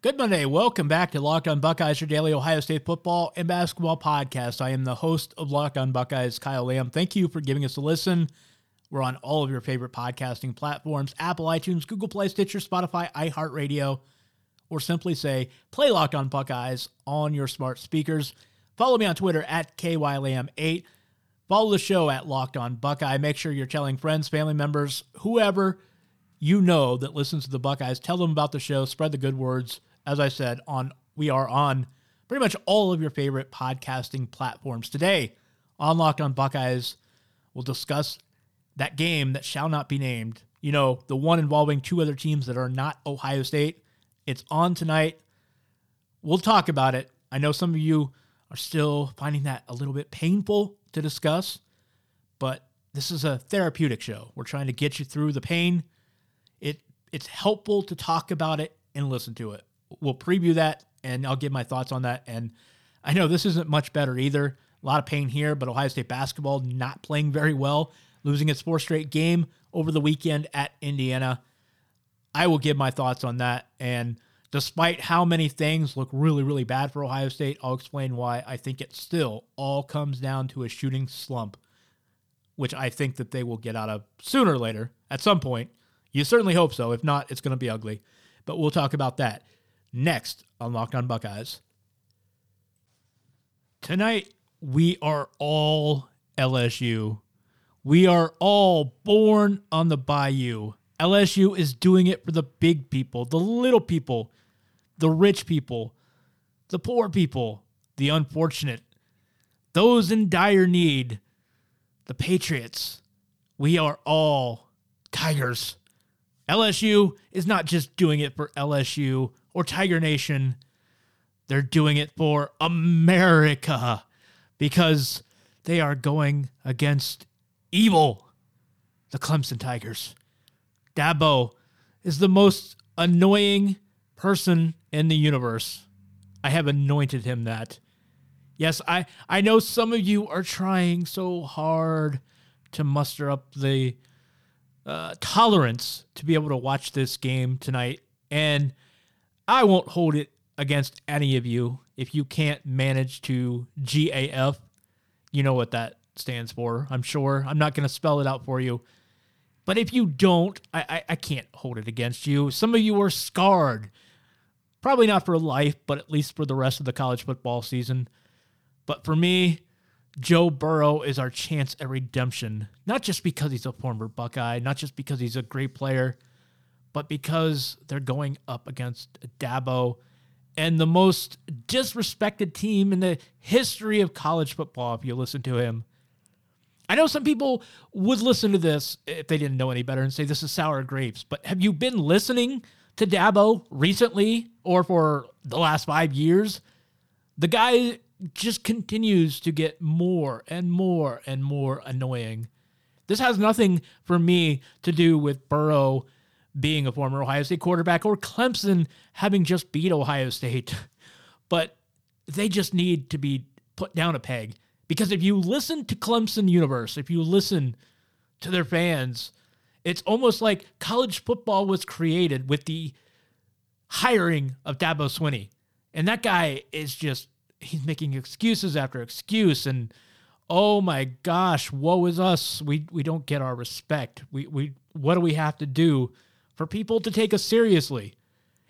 Good Monday. Welcome back to Locked On Buckeyes, your daily Ohio State football and basketball podcast. I am the host of Locked On Buckeyes, Kyle Lamb. Thank you for giving us a listen. We're on all of your favorite podcasting platforms Apple, iTunes, Google Play, Stitcher, Spotify, iHeartRadio, or simply say, play Locked On Buckeyes on your smart speakers. Follow me on Twitter at KYLAM8. Follow the show at Locked On Buckeye. Make sure you're telling friends, family members, whoever you know that listens to the Buckeyes, tell them about the show, spread the good words as I said, on we are on pretty much all of your favorite podcasting platforms. Today on Locked on Buckeyes, we'll discuss that game that shall not be named. You know, the one involving two other teams that are not Ohio State. It's on tonight. We'll talk about it. I know some of you are still finding that a little bit painful to discuss, but this is a therapeutic show. We're trying to get you through the pain. It it's helpful to talk about it and listen to it we'll preview that and I'll give my thoughts on that. And I know this isn't much better either. A lot of pain here, but Ohio State basketball not playing very well, losing its fourth straight game over the weekend at Indiana. I will give my thoughts on that. And despite how many things look really, really bad for Ohio State, I'll explain why I think it still all comes down to a shooting slump, which I think that they will get out of sooner or later at some point. You certainly hope so. If not, it's going to be ugly. But we'll talk about that next on Locked On Buckeyes. Tonight, we are all LSU. We are all born on the bayou. LSU is doing it for the big people, the little people, the rich people, the poor people, the unfortunate, those in dire need, the Patriots. We are all Tigers. LSU is not just doing it for LSU or Tiger Nation. They're doing it for America because they are going against evil, the Clemson Tigers. Dabo is the most annoying person in the universe. I have anointed him that. Yes, I, I know some of you are trying so hard to muster up the uh, tolerance to be able to watch this game tonight. And I won't hold it against any of you if you can't manage to GAF. You know what that stands for, I'm sure. I'm not going to spell it out for you. But if you don't, I, I, I, can't hold it against you. Some of you are scarred. Probably not for life, but at least for the rest of the college football season. But for me, Joe Burrow is our chance at redemption. Not just because he's a former Buckeye, not just because he's a great player, but because they're going up against Dabo and the most disrespected team in the history of college football, if you listen to him. I know some people would listen to this if they didn't know any better and say this is sour grapes, but have you been listening to Dabo recently or for the last five years? The guy just continues to get more and more and more annoying. This has nothing for me to do with Burrow being a former Ohio State quarterback or Clemson having just beat Ohio State. But they just need to be put down a peg. Because if you listen to Clemson Universe, if you listen to their fans, it's almost like college football was created with the hiring of Dabo Swinney. And that guy is just, he's making excuses after excuse. And oh my gosh, woe is us. We, we don't get our respect. We, we, what do we have to do for people to take us seriously.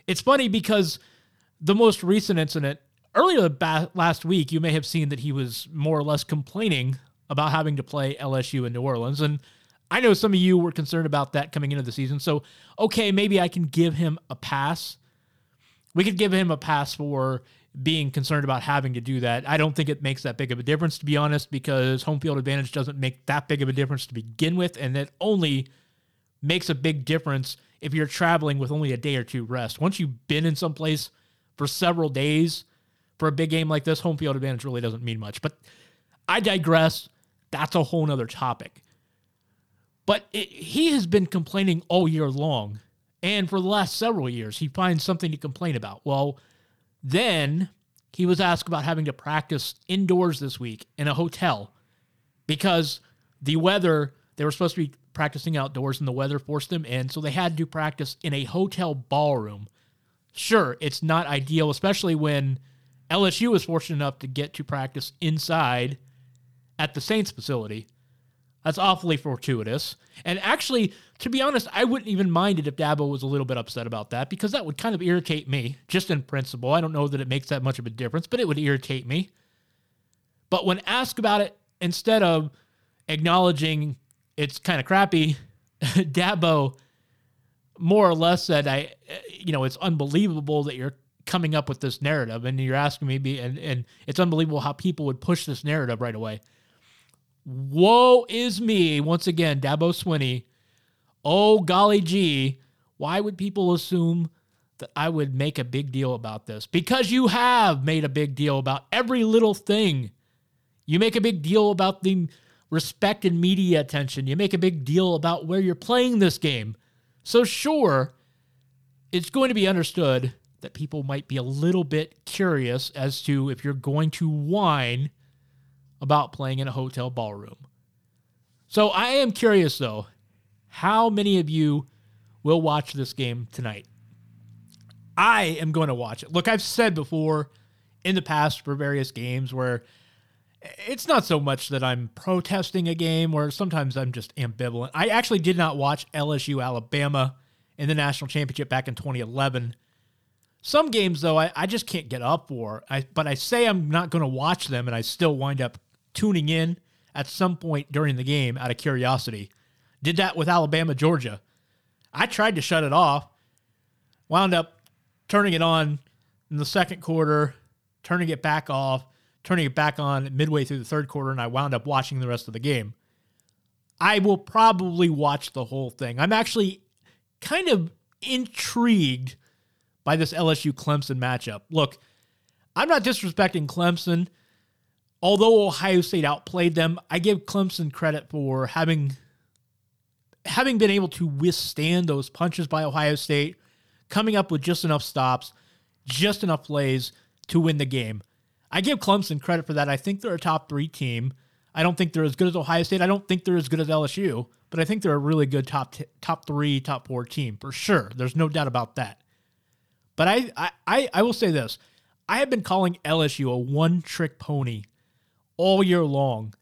It's funny because the most recent incident earlier last week, you may have seen that he was more or less complaining about having to play LSU in New Orleans. And I know some of you were concerned about that coming into the season. So, okay, maybe I can give him a pass. We could give him a pass for being concerned about having to do that. I don't think it makes that big of a difference, to be honest, because home field advantage doesn't make that big of a difference to begin with. And that only makes a big difference if you're traveling with only a day or two rest. Once you've been in some place for several days for a big game like this, home field advantage really doesn't mean much. But I digress. That's a whole nother topic. But it, he has been complaining all year long. And for the last several years, he finds something to complain about. Well, then he was asked about having to practice indoors this week in a hotel because the weather, they were supposed to be practicing outdoors and the weather forced them in. So they had to practice in a hotel ballroom. Sure, it's not ideal, especially when LSU was fortunate enough to get to practice inside at the Saints facility. That's awfully fortuitous. And actually, to be honest, I wouldn't even mind it if Dabo was a little bit upset about that because that would kind of irritate me, just in principle. I don't know that it makes that much of a difference, but it would irritate me. But when asked about it, instead of acknowledging it's kind of crappy, Dabo more or less said, "I, you know, it's unbelievable that you're coming up with this narrative, and you're asking me, be, and and it's unbelievable how people would push this narrative right away." Woe is me once again, Dabo Swinney. Oh golly gee, why would people assume that I would make a big deal about this? Because you have made a big deal about every little thing. You make a big deal about the respect and media attention. You make a big deal about where you're playing this game. So, sure, it's going to be understood that people might be a little bit curious as to if you're going to whine about playing in a hotel ballroom. So, I am curious though, how many of you will watch this game tonight? I am going to watch it. Look, I've said before in the past for various games where it's not so much that I'm protesting a game or sometimes I'm just ambivalent. I actually did not watch LSU Alabama in the national championship back in 2011. Some games, though, I, I just can't get up for. I, but I say I'm not going to watch them, and I still wind up tuning in at some point during the game out of curiosity. Did that with Alabama, Georgia. I tried to shut it off, wound up turning it on in the second quarter, turning it back off turning it back on midway through the third quarter, and I wound up watching the rest of the game. I will probably watch the whole thing. I'm actually kind of intrigued by this LSU Clemson matchup. Look, I'm not disrespecting Clemson. Although Ohio State outplayed them, I give Clemson credit for having having been able to withstand those punches by Ohio State, coming up with just enough stops, just enough plays to win the game. I give Clemson credit for that. I think they're a top three team. I don't think they're as good as Ohio State. I don't think they're as good as LSU, but I think they're a really good top t- top three, top four team for sure. There's no doubt about that. But I, I, I will say this: I have been calling LSU a one trick pony all year long,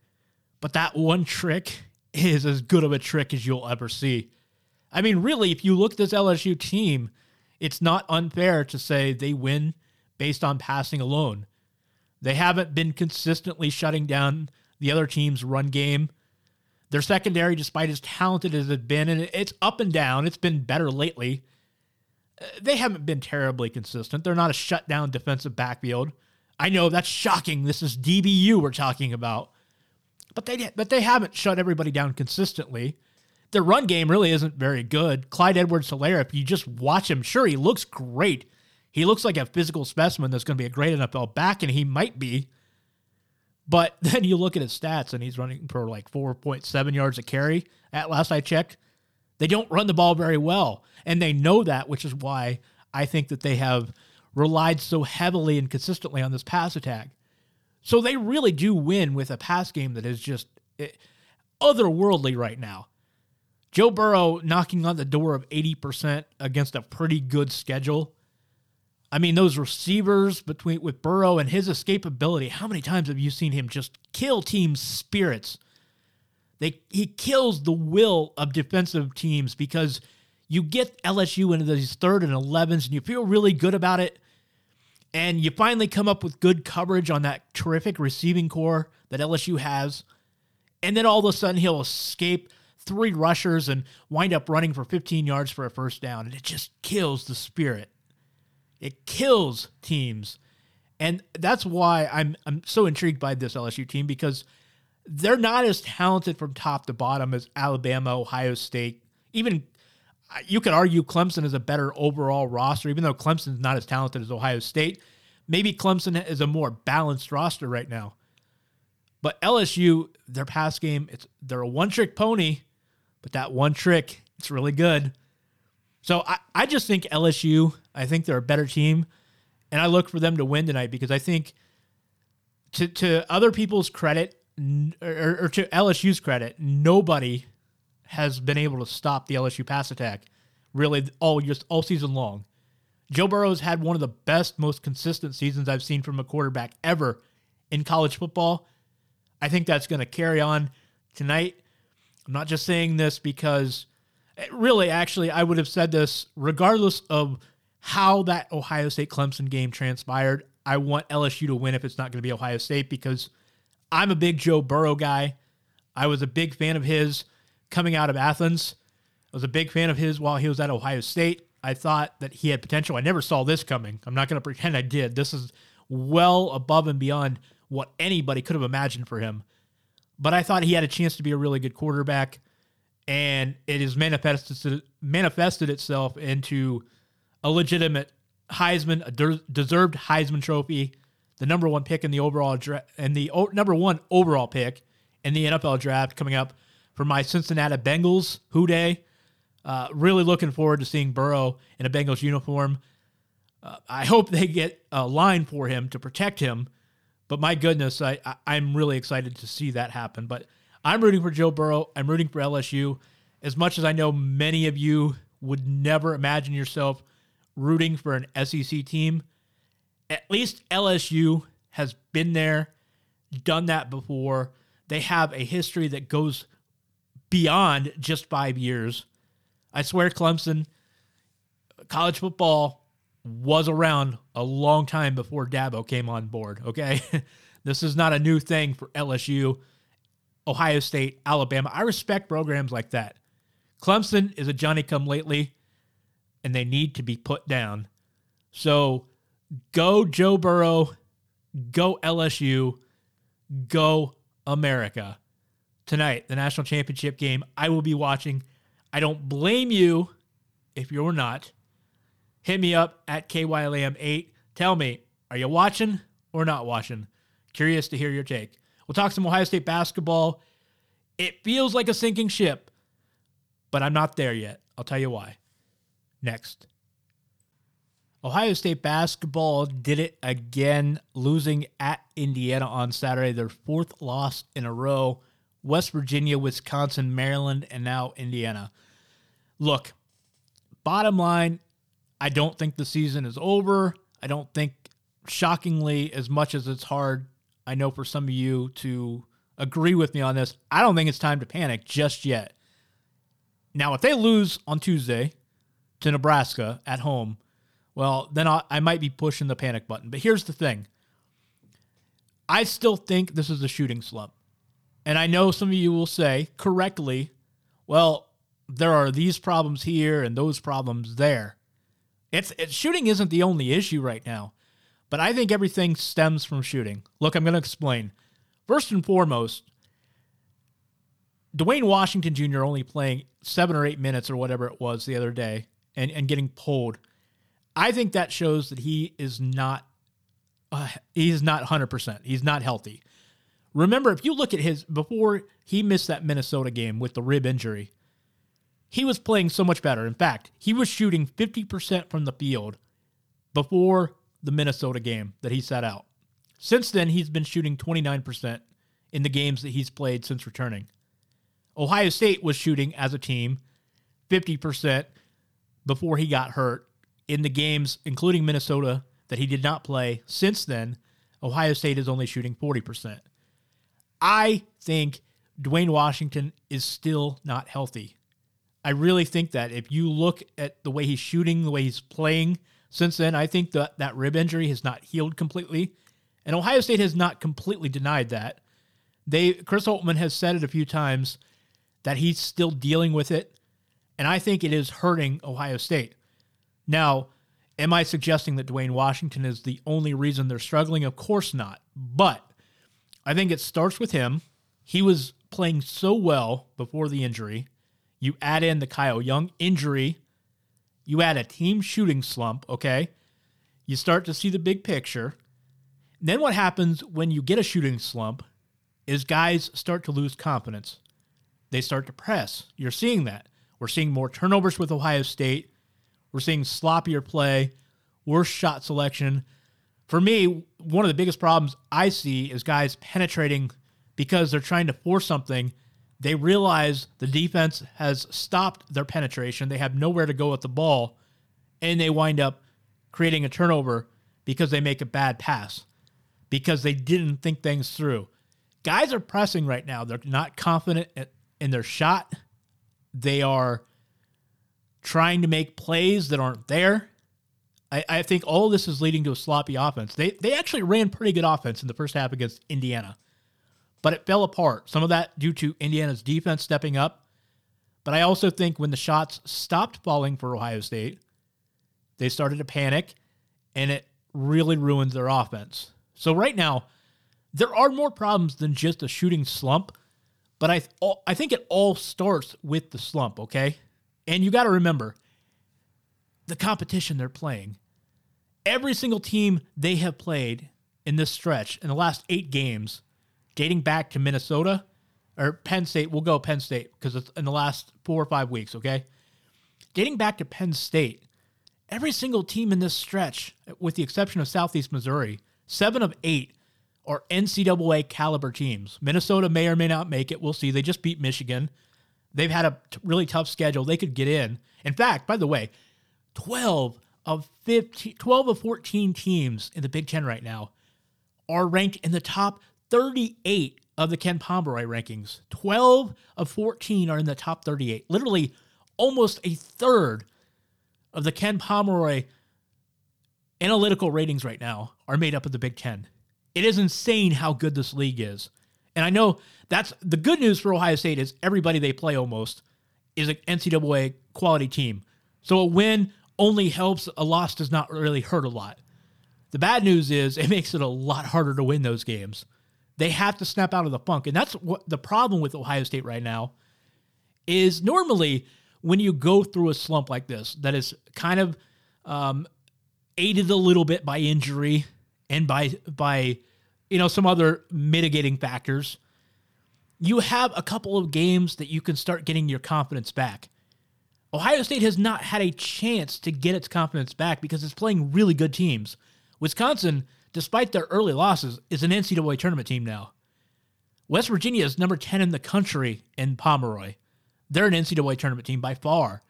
but that one trick is as good of a trick as you'll ever see. I mean, really, if you look at this LSU team, it's not unfair to say they win based on passing alone. They haven't been consistently shutting down the other team's run game. Their secondary, despite as talented as it's been, and it's up and down, it's been better lately. Uh, they haven't been terribly consistent. They're not a shutdown defensive backfield. I know that's shocking. This is DBU we're talking about, but they but they haven't shut everybody down consistently. Their run game really isn't very good. Clyde Edwards-Helaire, if you just watch him, sure he looks great he looks like a physical specimen that's going to be a great NFL back, and he might be. But then you look at his stats, and he's running for like 4.7 yards a carry. At last I checked, they don't run the ball very well, and they know that, which is why I think that they have relied so heavily and consistently on this pass attack. So they really do win with a pass game that is just eh, otherworldly right now. Joe Burrow knocking on the door of 80% against a pretty good schedule I mean, those receivers between with Burrow and his escapability, how many times have you seen him just kill teams' spirits? They he kills the will of defensive teams because you get LSU into these third and 11s and you feel really good about it. And you finally come up with good coverage on that terrific receiving corps that LSU has. And then all of a sudden he'll escape three rushers and wind up running for 15 yards for a first down. And it just kills the spirit. It kills teams. And that's why I'm I'm so intrigued by this LSU team because they're not as talented from top to bottom as Alabama, Ohio State. Even uh, you could argue Clemson is a better overall roster, even though Clemson's not as talented as Ohio State. Maybe Clemson is a more balanced roster right now. But LSU, their pass game, it's they're a one-trick pony, but that one trick, it's really good. So I, I just think LSU, I think they're a better team. And I look for them to win tonight because I think to, to other people's credit, or, or to LSU's credit, nobody has been able to stop the LSU pass attack really all just all season long. Joe Burrow's had one of the best, most consistent seasons I've seen from a quarterback ever in college football. I think that's going to carry on tonight. I'm not just saying this because really, actually, I would have said this regardless of how that Ohio State Clemson game transpired. I want LSU to win if it's not going to be Ohio State because I'm a big Joe Burrow guy. I was a big fan of his coming out of Athens. I was a big fan of his while he was at Ohio State. I thought that he had potential. I never saw this coming. I'm not going to pretend I did. This is well above and beyond what anybody could have imagined for him. But I thought he had a chance to be a really good quarterback, and it has manifested manifested itself into a legitimate Heisman, a de- deserved Heisman Trophy, the number one pick in the overall draft, and the o- number one overall pick in the NFL draft coming up for my Cincinnati Bengals. Who Dey? Uh, really looking forward to seeing Burrow in a Bengals uniform. Uh, I hope they get a line for him to protect him. But my goodness, I, I am really excited to see that happen. But I'm rooting for Joe Burrow. I'm rooting for LSU. As much as I know many of you would never imagine yourself rooting for an SEC team, at least LSU has been there, done that before. They have a history that goes beyond just five years. I swear, Clemson, college football was around a long time before Dabo came on board, okay? this is not a new thing for LSU, Ohio State, Alabama. I respect programs like that. Clemson is a Johnny come lately, and they need to be put down. So go Joe Burrow, go LSU, go America. Tonight, the national championship game, I will be watching. I don't blame you if you're not. Hit me up at KYLAM8. Tell me, are you watching or not watching? Curious to hear your take. We'll talk some Ohio State basketball. It feels like a sinking ship, but I'm not there yet. I'll tell you why. Next. Ohio State basketball did it again, losing at Indiana on Saturday, their fourth loss in a row. West Virginia, Wisconsin, Maryland, and now Indiana. Look, bottom line, I don't think the season is over. I don't think, shockingly, as much as it's hard, I know for some of you to agree with me on this, I don't think it's time to panic just yet. Now, if they lose on Tuesday to Nebraska at home, well, then I, I might be pushing the panic button. But here's the thing I still think this is a shooting slump. And I know some of you will say correctly, well, there are these problems here and those problems there. It's, it's shooting isn't the only issue right now, but I think everything stems from shooting. Look, I'm going to explain. First and foremost, Duane Washington Jr. only playing seven or eight minutes or whatever it was the other day and, and getting pulled. I think that shows that he is not uh, he's not 100%. He's not healthy. Remember, if you look at his before he missed that Minnesota game with the rib injury, he was playing so much better. In fact, he was shooting 50% from the field before the Minnesota game that he sat out. Since then, he's been shooting 29% in the games that he's played since returning. Ohio State was shooting as a team 50% before he got hurt in the games, including Minnesota, that he did not play. Since then, Ohio State is only shooting 40%. I think Duane Washington is still not healthy. I really think that if you look at the way he's shooting, the way he's playing since then, I think that that rib injury has not healed completely. And Ohio State has not completely denied that. They Chris Holtmann has said it a few times that he's still dealing with it, and I think it is hurting Ohio State. Now, am I suggesting that Duane Washington is the only reason they're struggling? Of course not. But I think it starts with him. He was playing so well before the injury. You add in the Kyle Young injury, you add a team shooting slump, okay? You start to see the big picture. And then what happens when you get a shooting slump is guys start to lose confidence. They start to press. You're seeing that. We're seeing more turnovers with Ohio State. We're seeing sloppier play, worse shot selection. For me, one of the biggest problems I see is guys penetrating because they're trying to force something they realize the defense has stopped their penetration. They have nowhere to go with the ball, and they wind up creating a turnover because they make a bad pass, because they didn't think things through. Guys are pressing right now. They're not confident in their shot. They are trying to make plays that aren't there. I, I think all this is leading to a sloppy offense. They they actually ran pretty good offense in the first half against Indiana, but it fell apart. Some of that due to Indiana's defense stepping up. But I also think when the shots stopped falling for Ohio State, they started to panic, and it really ruined their offense. So right now, there are more problems than just a shooting slump, but I I think it all starts with the slump. Okay, and you got to remember the competition they're playing. Every single team they have played in this stretch in the last eight games, dating back to Minnesota or Penn State, we'll go Penn State because it's in the last four or five weeks, okay? Dating back to Penn State, every single team in this stretch, with the exception of Southeast Missouri, seven of eight are NCAA caliber teams. Minnesota may or may not make it. We'll see. They just beat Michigan. They've had a t- really tough schedule. They could get in. In fact, by the way, 12 of 15, 12 of 14 teams in the Big Ten right now are ranked in the top 38 of the Ken Pomeroy rankings. 12 of 14 are in the top 38. Literally almost a third of the Ken Pomeroy analytical ratings right now are made up of the Big Ten. It is insane how good this league is. And I know that's the good news for Ohio State is everybody they play almost is an NCAA quality team. So a win only helps, a loss does not really hurt a lot. The bad news is it makes it a lot harder to win those games. They have to snap out of the funk. And that's what the problem with Ohio State right now is normally when you go through a slump like this that is kind of um, aided a little bit by injury and by by you know some other mitigating factors you have a couple of games that you can start getting your confidence back Ohio State has not had a chance to get its confidence back because it's playing really good teams. Wisconsin, despite their early losses, is an NCAA tournament team now. West Virginia is number 10 in the country in Pomeroy. They're an NCAA tournament team by far.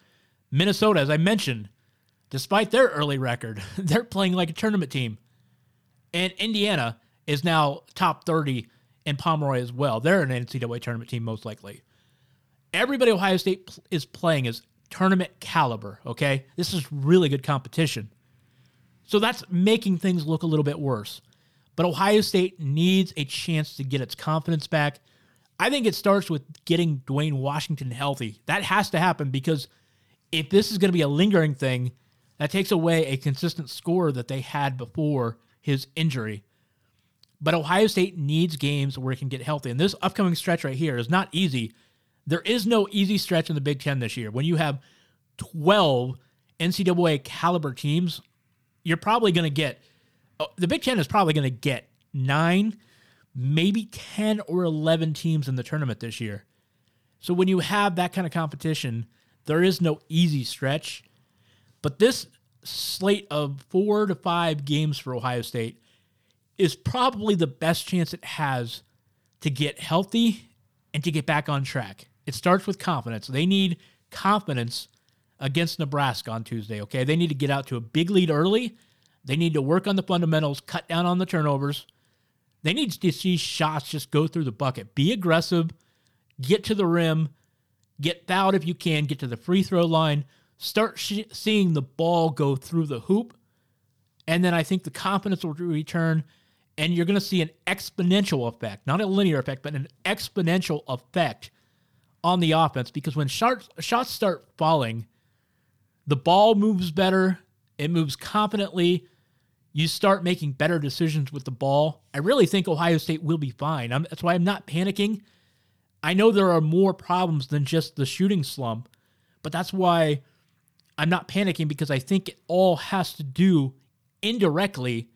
Minnesota, as I mentioned, despite their early record, they're playing like a tournament team. And Indiana is now top 30 in Pomeroy as well. They're an NCAA tournament team, most likely. Everybody Ohio State is playing is tournament caliber, okay? This is really good competition. So that's making things look a little bit worse. But Ohio State needs a chance to get its confidence back. I think it starts with getting Duane Washington healthy. That has to happen because if this is going to be a lingering thing, that takes away a consistent score that they had before his injury. But Ohio State needs games where it can get healthy. And this upcoming stretch right here is not easy there is no easy stretch in the Big Ten this year. When you have 12 NCAA caliber teams, you're probably going to get, uh, the Big Ten is probably going to get nine, maybe 10 or 11 teams in the tournament this year. So when you have that kind of competition, there is no easy stretch. But this slate of four to five games for Ohio State is probably the best chance it has to get healthy and to get back on track. It starts with confidence. They need confidence against Nebraska on Tuesday, okay? They need to get out to a big lead early. They need to work on the fundamentals, cut down on the turnovers. They need to see shots just go through the bucket. Be aggressive, get to the rim, get fouled if you can, get to the free throw line, start sh- seeing the ball go through the hoop. And then I think the confidence will return, and you're going to see an exponential effect, not a linear effect, but an exponential effect on the offense because when shots, shots start falling, the ball moves better, it moves confidently. You start making better decisions with the ball. I really think Ohio State will be fine. I'm, that's why I'm not panicking. I know there are more problems than just the shooting slump, but that's why I'm not panicking because I think it all has to do indirectly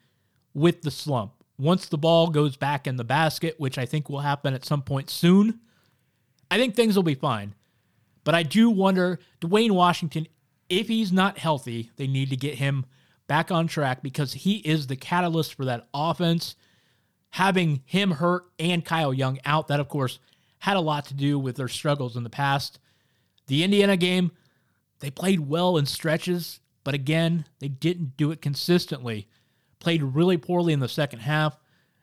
with the slump. Once the ball goes back in the basket, which I think will happen at some point soon, I think things will be fine. But I do wonder, Duane Washington, if he's not healthy, they need to get him back on track because he is the catalyst for that offense. Having him hurt and Kyle Young out, that of course had a lot to do with their struggles in the past. The Indiana game, they played well in stretches. But again, they didn't do it consistently. Played really poorly in the second half,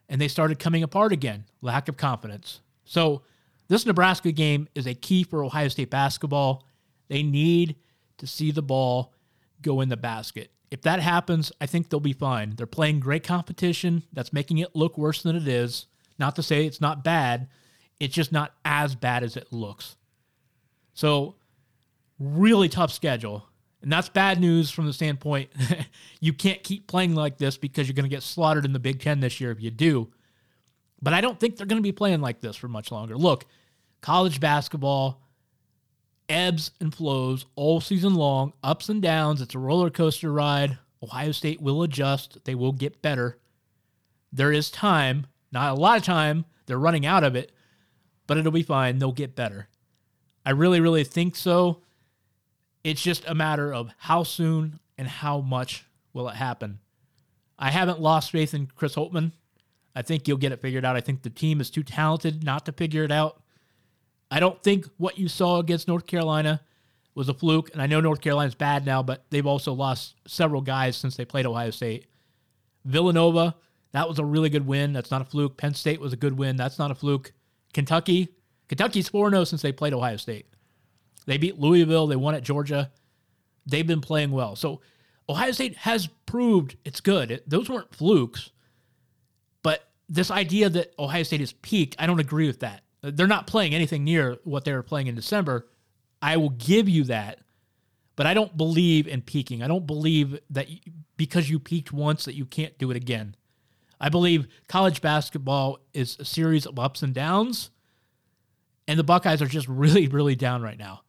and they started coming apart again. Lack of confidence. So, this Nebraska game is a key for Ohio State basketball. They need to see the ball go in the basket. If that happens, I think they'll be fine. They're playing great competition that's making it look worse than it is. Not to say it's not bad, it's just not as bad as it looks. So, really tough schedule. And that's bad news from the standpoint you can't keep playing like this because you're going to get slaughtered in the Big Ten this year if you do. But I don't think they're going to be playing like this for much longer. Look, college basketball ebbs and flows all season long, ups and downs. It's a roller coaster ride. Ohio State will adjust, they will get better. There is time, not a lot of time. They're running out of it, but it'll be fine. They'll get better. I really, really think so. It's just a matter of how soon and how much will it happen. I haven't lost faith in Chris Holtmann. I think he'll get it figured out. I think the team is too talented not to figure it out. I don't think what you saw against North Carolina was a fluke. And I know North Carolina's bad now, but they've also lost several guys since they played Ohio State. Villanova, that was a really good win. That's not a fluke. Penn State was a good win. That's not a fluke. Kentucky, Kentucky's 4 0 since they played Ohio State. They beat Louisville. They won at Georgia. They've been playing well. So Ohio State has proved it's good. It, those weren't flukes. But this idea that Ohio State is peaked, I don't agree with that. They're not playing anything near what they were playing in December. I will give you that. But I don't believe in peaking. I don't believe that you, because you peaked once that you can't do it again. I believe college basketball is a series of ups and downs, and the Buckeyes are just really, really down right now.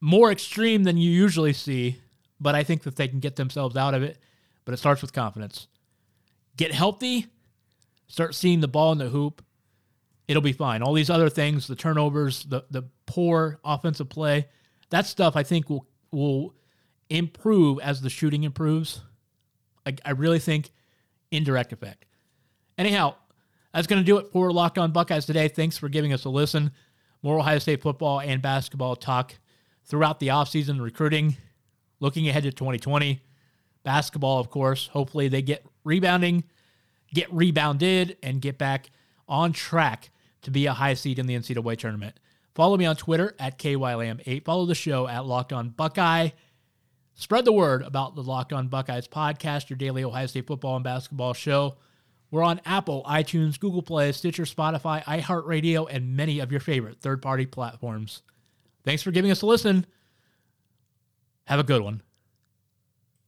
More extreme than you usually see, but I think that they can get themselves out of it. But it starts with confidence. Get healthy, start seeing the ball in the hoop, it'll be fine. All these other things, the turnovers, the the poor offensive play, that stuff I think will will improve as the shooting improves. I, I really think indirect effect. Anyhow, that's going to do it for Locked On Buckeyes today. Thanks for giving us a listen. More Ohio State football and basketball talk throughout the offseason recruiting, looking ahead to 2020. Basketball, of course. Hopefully they get rebounding, get rebounded, and get back on track to be a high seed in the NCAA tournament. Follow me on Twitter at KYLAM8. Follow the show at Locked On Buckeye. Spread the word about the Locked On Buckeyes podcast, your daily Ohio State football and basketball show. We're on Apple, iTunes, Google Play, Stitcher, Spotify, iHeartRadio, and many of your favorite third party platforms. Thanks for giving us a listen. Have a good one.